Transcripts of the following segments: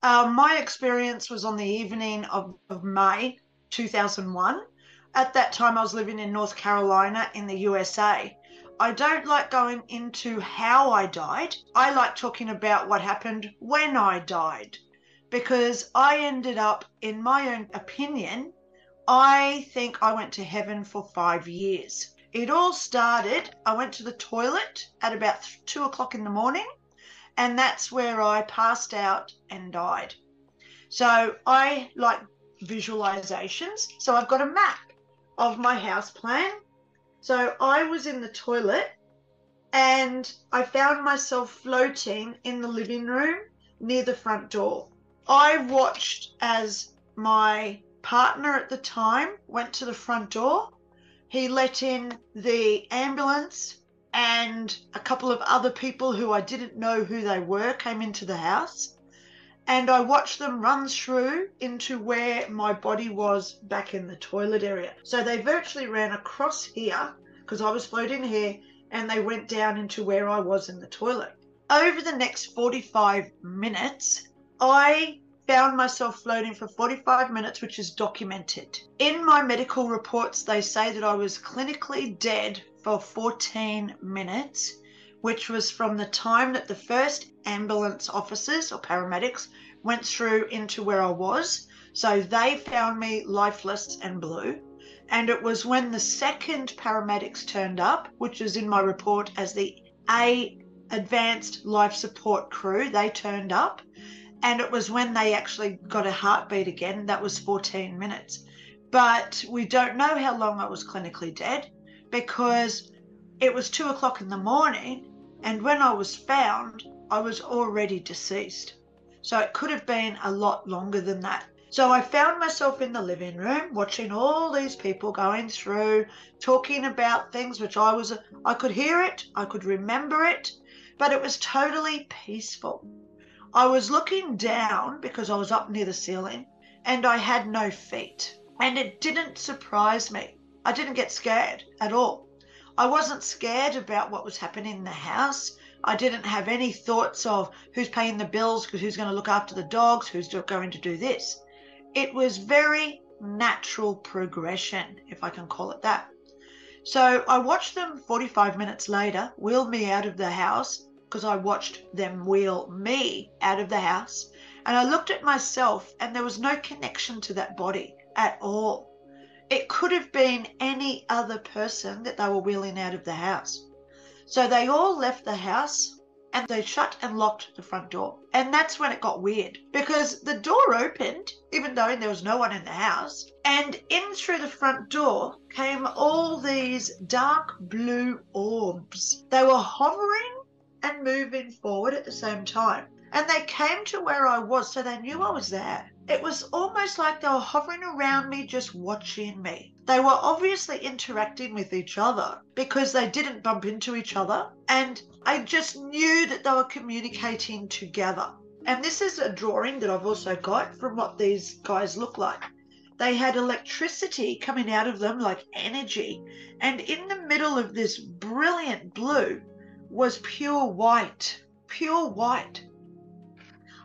Uh, my experience was on the evening of, of May 2001. At that time, I was living in North Carolina in the USA. I don't like going into how I died. I like talking about what happened when I died because I ended up, in my own opinion, I think I went to heaven for five years. It all started, I went to the toilet at about two o'clock in the morning, and that's where I passed out and died. So I like visualizations. So I've got a map of my house plan. So I was in the toilet and I found myself floating in the living room near the front door. I watched as my partner at the time went to the front door. He let in the ambulance and a couple of other people who I didn't know who they were came into the house. And I watched them run through into where my body was back in the toilet area. So they virtually ran across here because I was floating here and they went down into where I was in the toilet. Over the next 45 minutes, I found myself floating for 45 minutes, which is documented. In my medical reports, they say that I was clinically dead for 14 minutes, which was from the time that the first ambulance officers or paramedics went through into where I was. So they found me lifeless and blue. And it was when the second paramedics turned up, which is in my report as the A advanced life support crew, they turned up and it was when they actually got a heartbeat again. That was 14 minutes. But we don't know how long I was clinically dead because it was two o'clock in the morning, and when I was found, I was already deceased. So it could have been a lot longer than that. So I found myself in the living room watching all these people going through, talking about things which I was, I could hear it, I could remember it, but it was totally peaceful. I was looking down because I was up near the ceiling and I had no feet. And it didn't surprise me. I didn't get scared at all. I wasn't scared about what was happening in the house. I didn't have any thoughts of who's paying the bills, who's going to look after the dogs, who's going to do this. It was very natural progression, if I can call it that. So I watched them 45 minutes later wheel me out of the house because I watched them wheel me out of the house. And I looked at myself, and there was no connection to that body at all. It could have been any other person that they were wheeling out of the house. So they all left the house and they shut and locked the front door. And that's when it got weird because the door opened, even though there was no one in the house. And in through the front door came all these dark blue orbs. They were hovering and moving forward at the same time. And they came to where I was, so they knew I was there. It was almost like they were hovering around me, just watching me. They were obviously interacting with each other because they didn't bump into each other. And I just knew that they were communicating together. And this is a drawing that I've also got from what these guys look like. They had electricity coming out of them like energy. And in the middle of this brilliant blue, was pure white, pure white.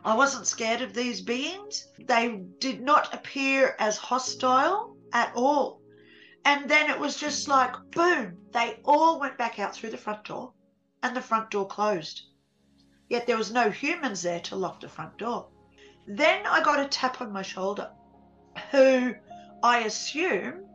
I wasn't scared of these beings. They did not appear as hostile at all. And then it was just like, boom, they all went back out through the front door and the front door closed. Yet there was no humans there to lock the front door. Then I got a tap on my shoulder, who I assume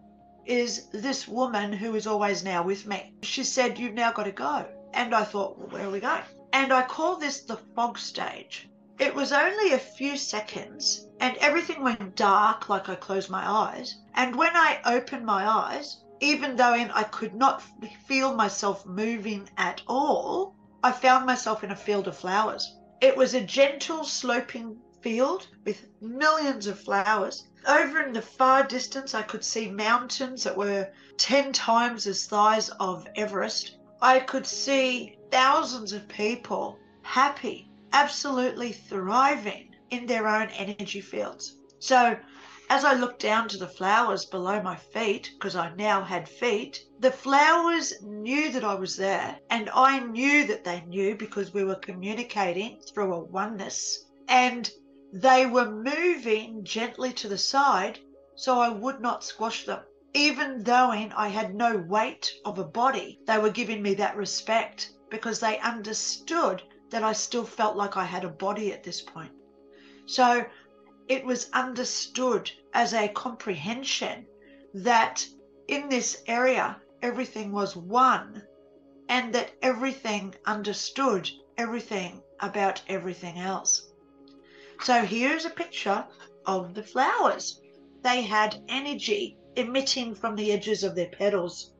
is this woman who is always now with me. She said, You've now got to go. And I thought, well, where are we going? And I call this the fog stage. It was only a few seconds and everything went dark like I closed my eyes. And when I opened my eyes, even though I could not feel myself moving at all, I found myself in a field of flowers. It was a gentle sloping field with millions of flowers. Over in the far distance, I could see mountains that were 10 times the size of Everest. I could see thousands of people happy, absolutely thriving in their own energy fields. So, as I looked down to the flowers below my feet, because I now had feet, the flowers knew that I was there, and I knew that they knew because we were communicating through a oneness. And they were moving gently to the side so I would not squash them. Even though I had no weight of a body, they were giving me that respect because they understood that I still felt like I had a body at this point. So it was understood as a comprehension that in this area, everything was one and that everything understood everything about everything else. So here's a picture of the flowers. They had energy emitting from the edges of their petals.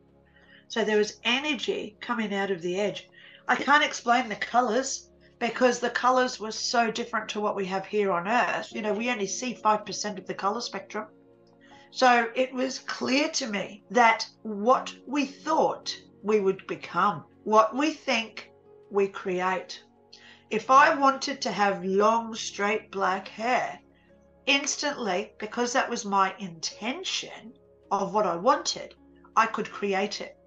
So there was energy coming out of the edge. I can't explain the colors because the colors were so different to what we have here on Earth. You know, we only see 5% of the color spectrum. So it was clear to me that what we thought we would become, what we think we create. If I wanted to have long, straight black hair, instantly, because that was my intention of what I wanted, I could create it.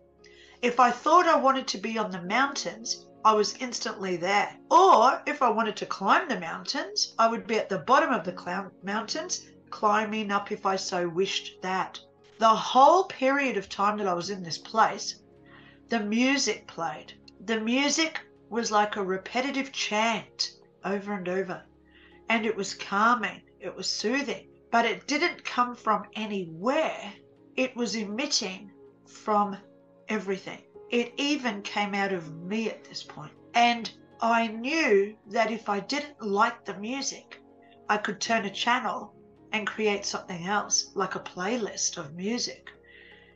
If I thought I wanted to be on the mountains, I was instantly there. Or if I wanted to climb the mountains, I would be at the bottom of the mountains, climbing up if I so wished that. The whole period of time that I was in this place, the music played. The music was like a repetitive chant over and over, and it was calming it was soothing, but it didn't come from anywhere. It was emitting from everything. It even came out of me at this point. And I knew that if I didn't like the music, I could turn a channel and create something else, like a playlist of music.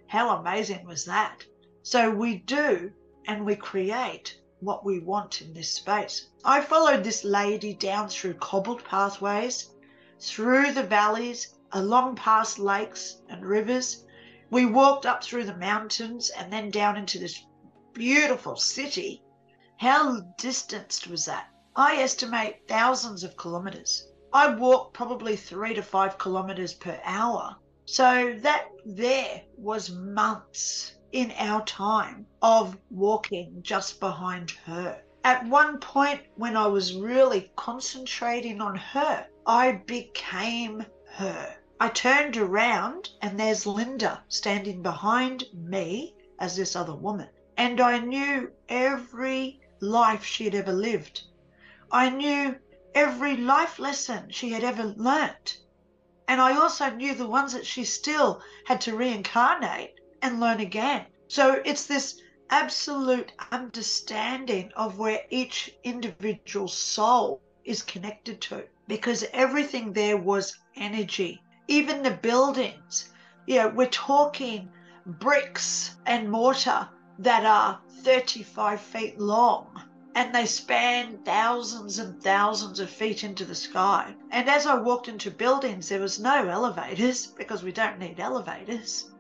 How amazing was that? So we do and we create what we want in this space. I followed this lady down through cobbled pathways through the valleys, along past lakes and rivers. We walked up through the mountains and then down into this beautiful city. How distanced was that? I estimate thousands of kilometers. I walked probably three to five kilometers per hour. So that there was months in our time of walking just behind her. At one point, when I was really concentrating on her, I became her. I turned around, and there's Lynda standing behind me as this other woman. And I knew every life she had ever lived. I knew every life lesson she had ever learnt. And I also knew the ones that she still had to reincarnate and learn again. So it's this absolute understanding of where each individual soul is connected to because everything there was energy. Even the buildings, you know, we're talking bricks and mortar that are 35 feet long and they span thousands and thousands of feet into the sky. And as I walked into buildings, there was no elevators because we don't need elevators,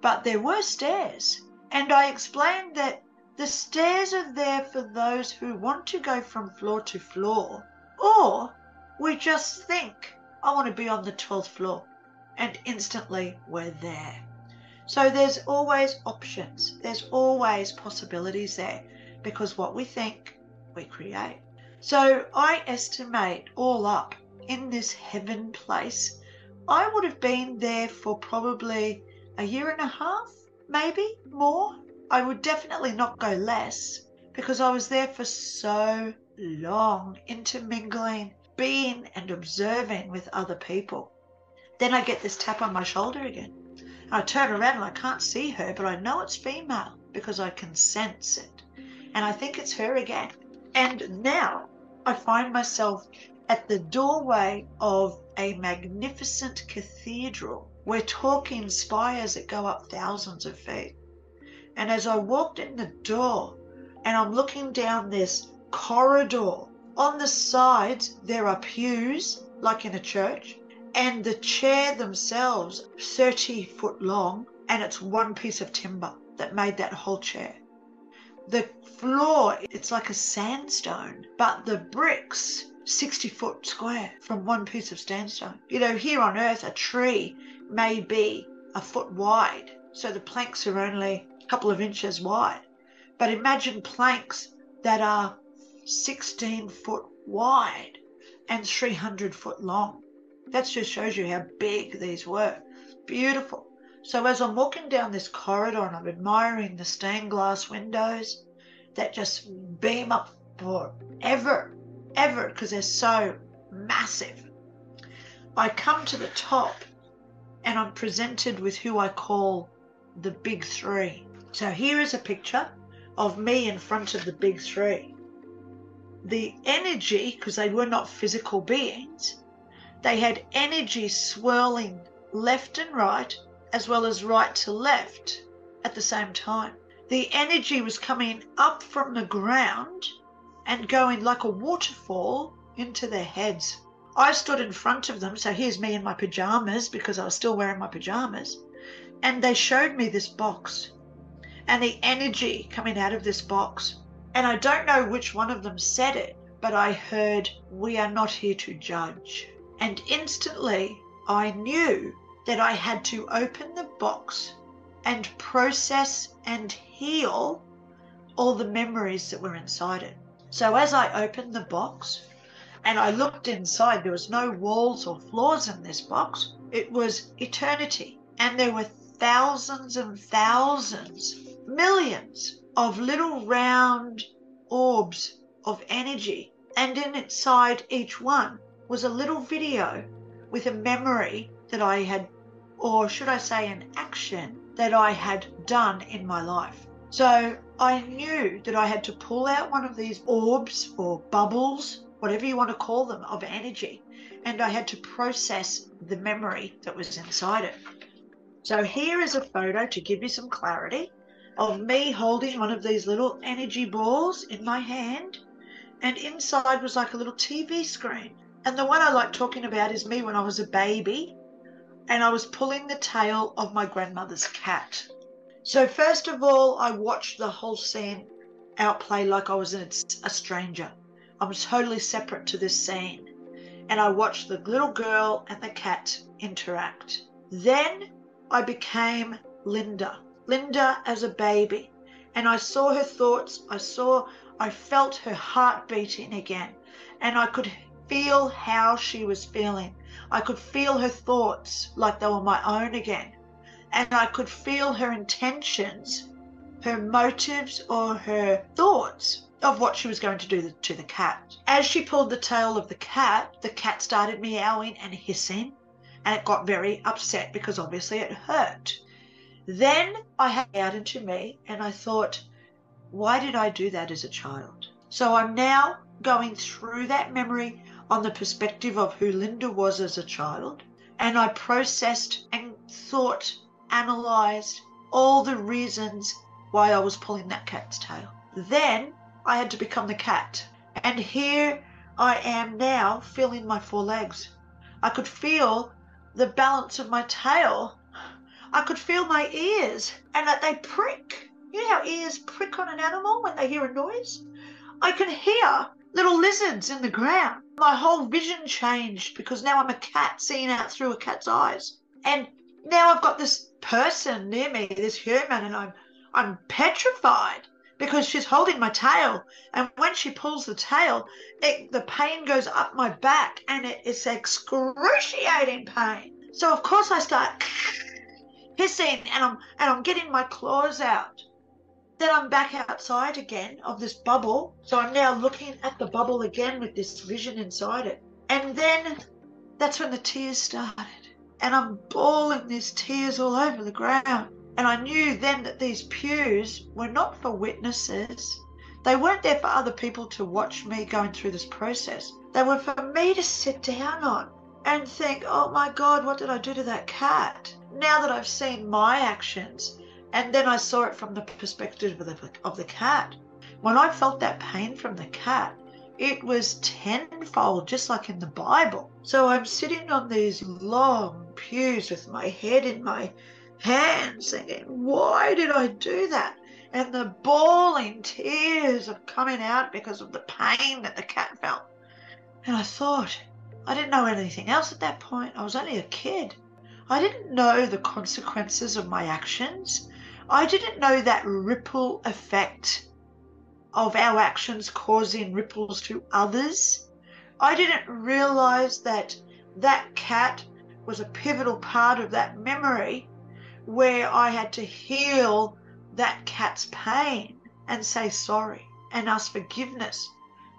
but there were stairs and I explained that the stairs are there for those who want to go from floor to floor, or we just think, I want to be on the 12th floor, and instantly we're there. So there's always options, there's always possibilities there, because what we think, we create. So I estimate all up in this heaven place, I would have been there for probably a year and a half maybe more. I would definitely not go less because I was there for so long, intermingling, being and observing with other people. Then I get this tap on my shoulder again. I turn around and I can't see her, but I know it's female because I can sense it. And I think it's her again. And now I find myself at the doorway of a magnificent cathedral we're talking spires that go up thousands of feet. And as I walked in the door and I'm looking down this corridor, on the sides there are pews, like in a church, and the chair themselves 30 foot long, and it's one piece of timber that made that whole chair. The floor, it's like a sandstone, but the bricks 60 foot square from one piece of sandstone. You know, here on earth, a tree may be a foot wide, so the planks are only a couple of inches wide. But imagine planks that are 16 foot wide. and 300 foot long. That just shows you how big these were. Beautiful. So as I'm walking down this corridor and I'm admiring the stained glass windows that just beam up forever, ever, because they're so massive. I come to the top and I'm presented with who I call the big three. So here is a picture of me in front of the big three. The energy, because they were not physical beings, they had energy swirling left and right, as well as right to left at the same time. The energy was coming up from the ground and going like a waterfall into their heads. I stood in front of them, so here's me in my pajamas because I was still wearing my pajamas, and they showed me this box and the energy coming out of this box. And I don't know which one of them said it, but I heard, We are not here to judge. And instantly I knew that I had to open the box and process and heal all the memories that were inside it. So as I opened the box and I looked inside, there was no walls or floors in this box. It was eternity. And there were thousands and thousands millions of little round orbs of energy. And in inside each one was a little video with a memory that I had, or should I say, an action that I had done in my life. So I knew that I had to pull out one of these orbs or bubbles, whatever you want to call them, of energy, and I had to process the memory that was inside it. So here is a photo to give you some clarity of me holding one of these little energy balls in my hand, and inside was like a little TV screen. And the one I like talking about is me when I was a baby and I was pulling the tail of my grandmother's cat. So, first of all, I watched the whole scene outplay like I was a stranger. I was totally separate to this scene. And I watched the little girl and the cat interact. Then I became Lynda. Lynda as a baby. And I saw her thoughts. I saw, I felt her heart beating again. And I could feel how she was feeling. I could feel her thoughts like they were my own again. And I could feel her intentions, her motives, or her thoughts of what she was going to do to the cat. As she pulled the tail of the cat, the cat started meowing and hissing, and it got very upset because obviously it hurt. Then I had out into me and I thought, why did I do that as a child? So I'm now going through that memory on the perspective of who Lynda was as a child. And I processed and thought, analyzed all the reasons why I was pulling that cat's tail. Then I had to become the cat. And here I am now feeling my four legs. I could feel the balance of my tail I could feel my ears and that they prick. You know how ears prick on an animal when they hear a noise? I can hear little lizards in the ground. My whole vision changed because now I'm a cat seeing out through a cat's eyes. And now I've got this person near me, this human, and I'm I'm petrified because she's holding my tail. And when she pulls the tail, it, the pain goes up my back and it's excruciating pain. So of course I start hissing and I'm and I'm getting my claws out. Then I'm back outside again of this bubble. So I'm now looking at the bubble again with this vision inside it. And then that's when the tears started. And I'm bawling these tears all over the ground. And I knew then that these pews were not for witnesses. They weren't there for other people to watch me going through this process. They were for me to sit down on and think, oh my God, what did I do to that cat? now that I've seen my actions, and then I saw it from the perspective of the, of the cat, when I felt that pain from the cat, it was tenfold, just like in the Bible. So I'm sitting on these long pews with my head in my hands, thinking, why did I do that? And the bawling tears are coming out because of the pain that the cat felt. And I thought, I didn't know anything else at that point. I was only a kid. I didn't know the consequences of my actions. I didn't know that ripple effect of our actions causing ripples to others. I didn't realize that that cat was a pivotal part of that memory where I had to heal that cat's pain and say sorry and ask forgiveness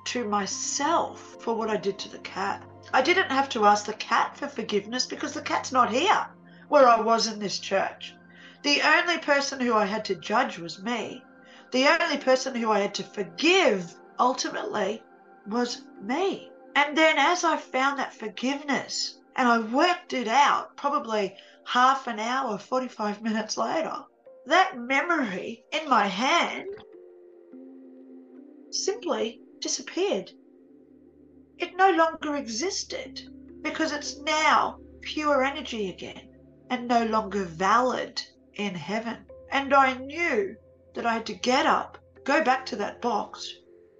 to myself for what I did to the cat. I didn't have to ask the cat for forgiveness because the cat's not here where I was in this church. The only person who I had to judge was me. The only person who I had to forgive ultimately was me. And then as I found that forgiveness and I worked it out, probably half an hour, 45 minutes later, that memory in my hand simply disappeared. It no longer existed because it's now pure energy again and no longer valid in heaven. And I knew that I had to get up, go back to that box,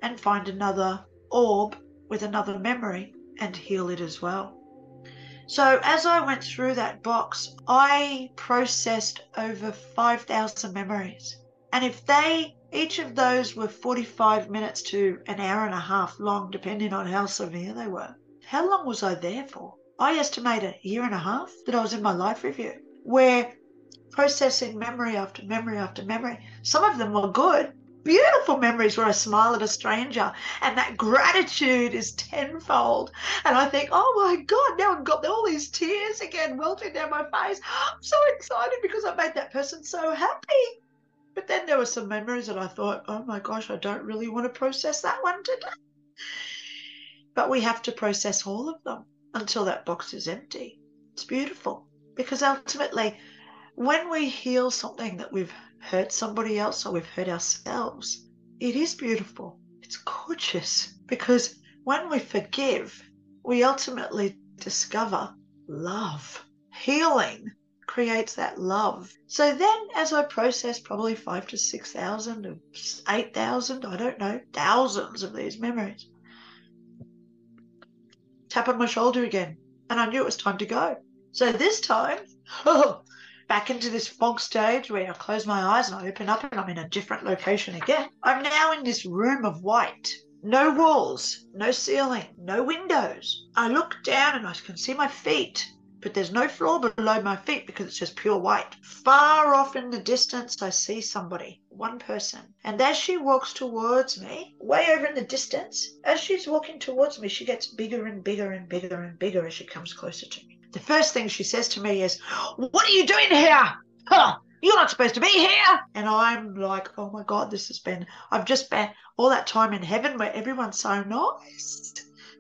and find another orb with another memory and heal it as well. So, as I went through that box, I processed over 5,000 memories. And if they, each of those were 45 minutes to an hour and a half long, depending on how severe they were, how long was I there for? I estimate a year and a half that I was in my life review, where processing memory after memory after memory, some of them were good, beautiful memories where I smile at a stranger and that gratitude is tenfold. And I think, oh my God, now I've got all these tears again welting down my face. I'm so excited because I made that person so happy. But then there were some memories that I thought, oh my gosh, I don't really want to process that one today. But we have to process all of them until that box is empty. It's beautiful because ultimately, when we heal something that we've hurt somebody else or we've hurt ourselves, it is beautiful. It's gorgeous because when we forgive, we ultimately discover love. Healing creates that love. So then, as I process probably five to 6,000 or 8,000, I don't know, thousands of these memories, tap on my shoulder again, and I knew it was time to go. So this time, back into this fog stage where I close my eyes and I open up and I'm in a different location again. I'm now in this room of white. No walls, no ceiling, no windows. I look down and I can see my feet, but there's no floor below my feet because it's just pure white. Far off in the distance, I see somebody, one person. And as she walks towards me, way over in the distance, as she's walking towards me, she gets bigger and bigger and bigger and bigger as she comes closer to me. The first thing she says to me is, What are you doing here? Huh, you're not supposed to be here. And I'm like, Oh my God, this has been, I've just spent all that time in heaven where everyone's so nice.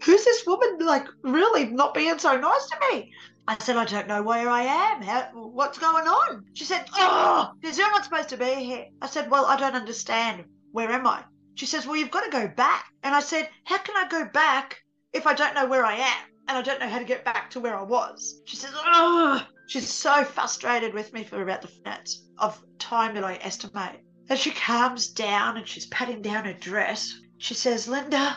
Who's this woman like really not being so nice to me? I said, I don't know where I am. How, what's going on? She said, Oh, because you're not supposed to be here. I said, Well, I don't understand. Where am I? She says, Well, you've got to go back. And I said, How can I go back if I don't know where I am? and I don't know how to get back to where I was. She says, oh, she's so frustrated with me for about the minutes of time that I estimate. And she calms down and she's patting down her dress, she says, Lynda,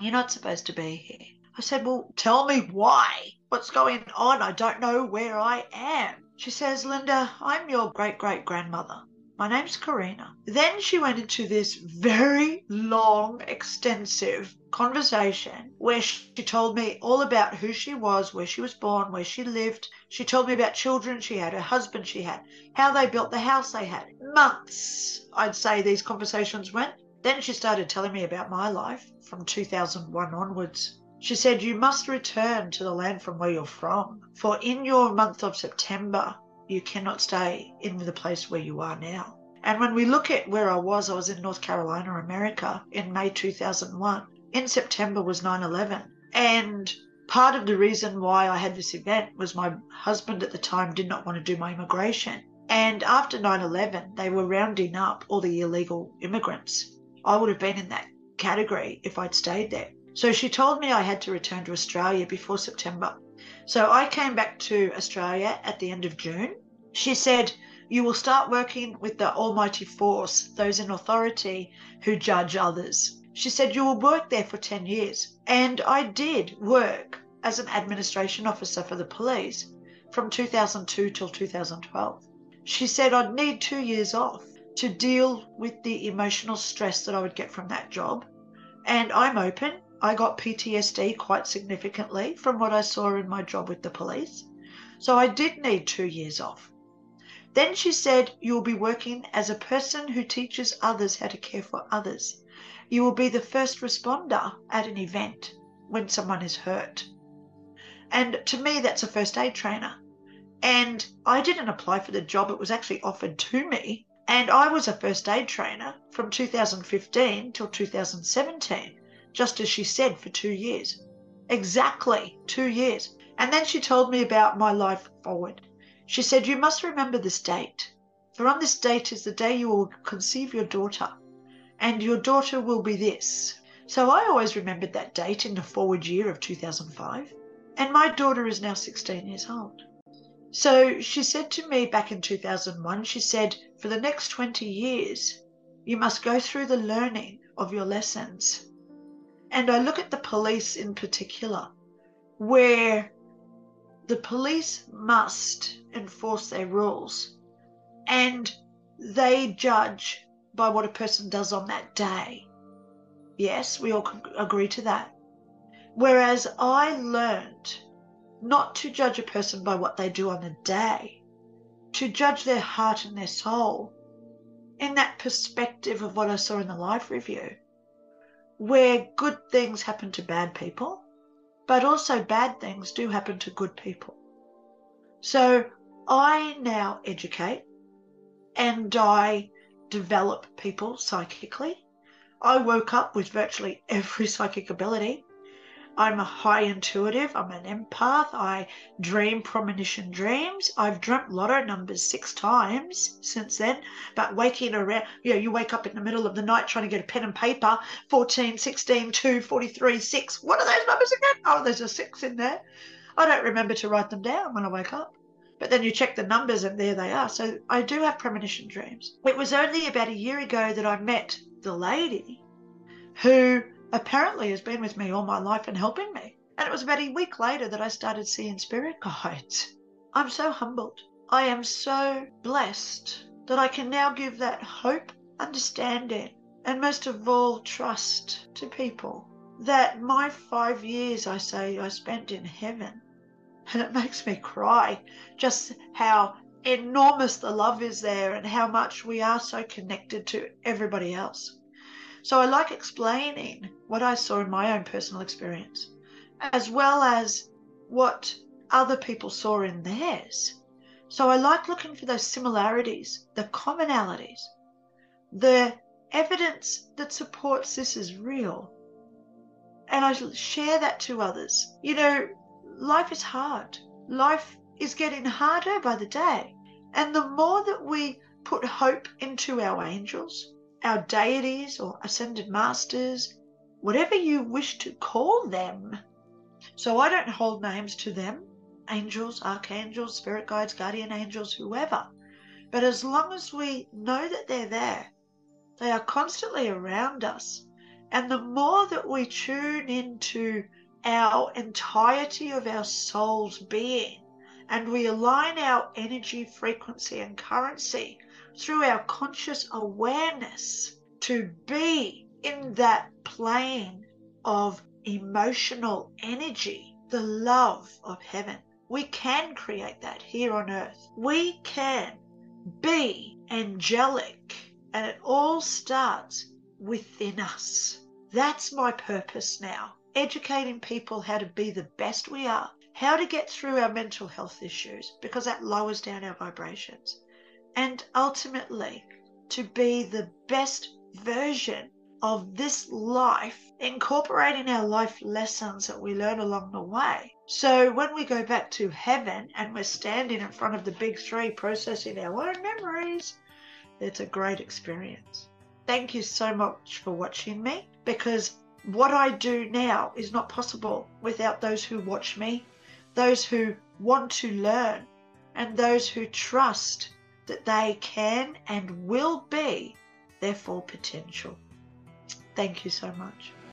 you're not supposed to be here. I said, Well, tell me why. What's going on? I don't know where I am. She says, Lynda, I'm your great great grandmother. My name's Karina. Then she went into this very long, extensive conversation where she told me all about who she was, where she was born, where she lived. She told me about children she had, her husband she had, how they built the house they had. Months, I'd say, these conversations went. Then she started telling me about my life from 2001 onwards. She said, You must return to the land from where you're from, for in your month of September, you cannot stay in the place where you are now. And when we look at where I was, I was in North Carolina, America in May 2001. In September was 9 11. And part of the reason why I had this event was my husband at the time did not want to do my immigration. And after 9 11, they were rounding up all the illegal immigrants. I would have been in that category if I'd stayed there. So she told me I had to return to Australia before September. So I came back to Australia at the end of June she said, You will start working with the Almighty Force, those in authority who judge others. She said, You will work there for 10 years. And I did work as an administration officer for the police from 2002 till 2012. She said I'd need two years off to deal with the emotional stress that I would get from that job. And I'm open. I got PTSD quite significantly from what I saw in my job with the police. So I did need two years off. Then she said, You will be working as a person who teaches others how to care for others. You will be the first responder at an event when someone is hurt. And to me, that's a first aid trainer. And I didn't apply for the job, it was actually offered to me. And I was a first aid trainer from 2015 till 2017, just as she said, for two years. Exactly two years. And then she told me about my life forward. She said, You must remember this date, for on this date is the day you will conceive your daughter, and your daughter will be this. So I always remembered that date in the forward year of 2005, and my daughter is now 16 years old. So she said to me back in 2001, she said, for the next 20 years, you must go through the learning of your lessons. And I look at the police in particular, where the police must enforce their rules and they judge by what a person does on that day. Yes, we all agree to that. Whereas I learned not to judge a person by what they do on the day, to judge their heart and their soul in that perspective of what I saw in the life review, where good things happen to bad people, but also bad things do happen to good people. So I now educate and I develop people psychically. I woke up with virtually every psychic ability. I'm a high intuitive. I'm an empath. I dream premonition dreams. I've dreamt lotto numbers six times since then. But waking around, you know, you wake up in the middle of the night trying to get a pen and paper 14, 16, 2, 43, 6. What are those numbers again? Oh, there's a six in there. I don't remember to write them down when I wake up. But then you check the numbers and there they are. So I do have premonition dreams. It was only about a year ago that I met the lady who apparently has been with me all my life and helping me. And it was about a week later that I started seeing spirit guides. I'm so humbled. I am so blessed that I can now give that hope, understanding, and most of all, trust to people. That my five years, I say, I spent in heaven. And it makes me cry just how enormous the love is there and how much we are so connected to everybody else. So I like explaining what I saw in my own personal experience, as well as what other people saw in theirs. So I like looking for those similarities, the commonalities, the evidence that supports this is real. And I share that to others. You know, life is hard. Life is getting harder by the day. And the more that we put hope into our angels, our deities or ascended masters, whatever you wish to call them. So I don't hold names to them angels, archangels, spirit guides, guardian angels, whoever. But as long as we know that they're there, they are constantly around us. And the more that we tune into our entirety of our soul's being and we align our energy, frequency, and currency through our conscious awareness to be in that plane of emotional energy, the love of heaven. We can create that here on earth. We can be angelic, and it all starts within us. That's my purpose now. Educating people how to be the best we are, how to get through our mental health issues, because that lowers down our vibrations and ultimately to be the best version of this life, incorporating our life lessons that we learn along the way. So when we go back to heaven and we're standing in front of the big three processing our own memories, it's a great experience. Thank you so much for watching me because what I do now is not possible without those who watch me, those who want to learn, and those who trust that they can and will be their full potential. Thank you so much.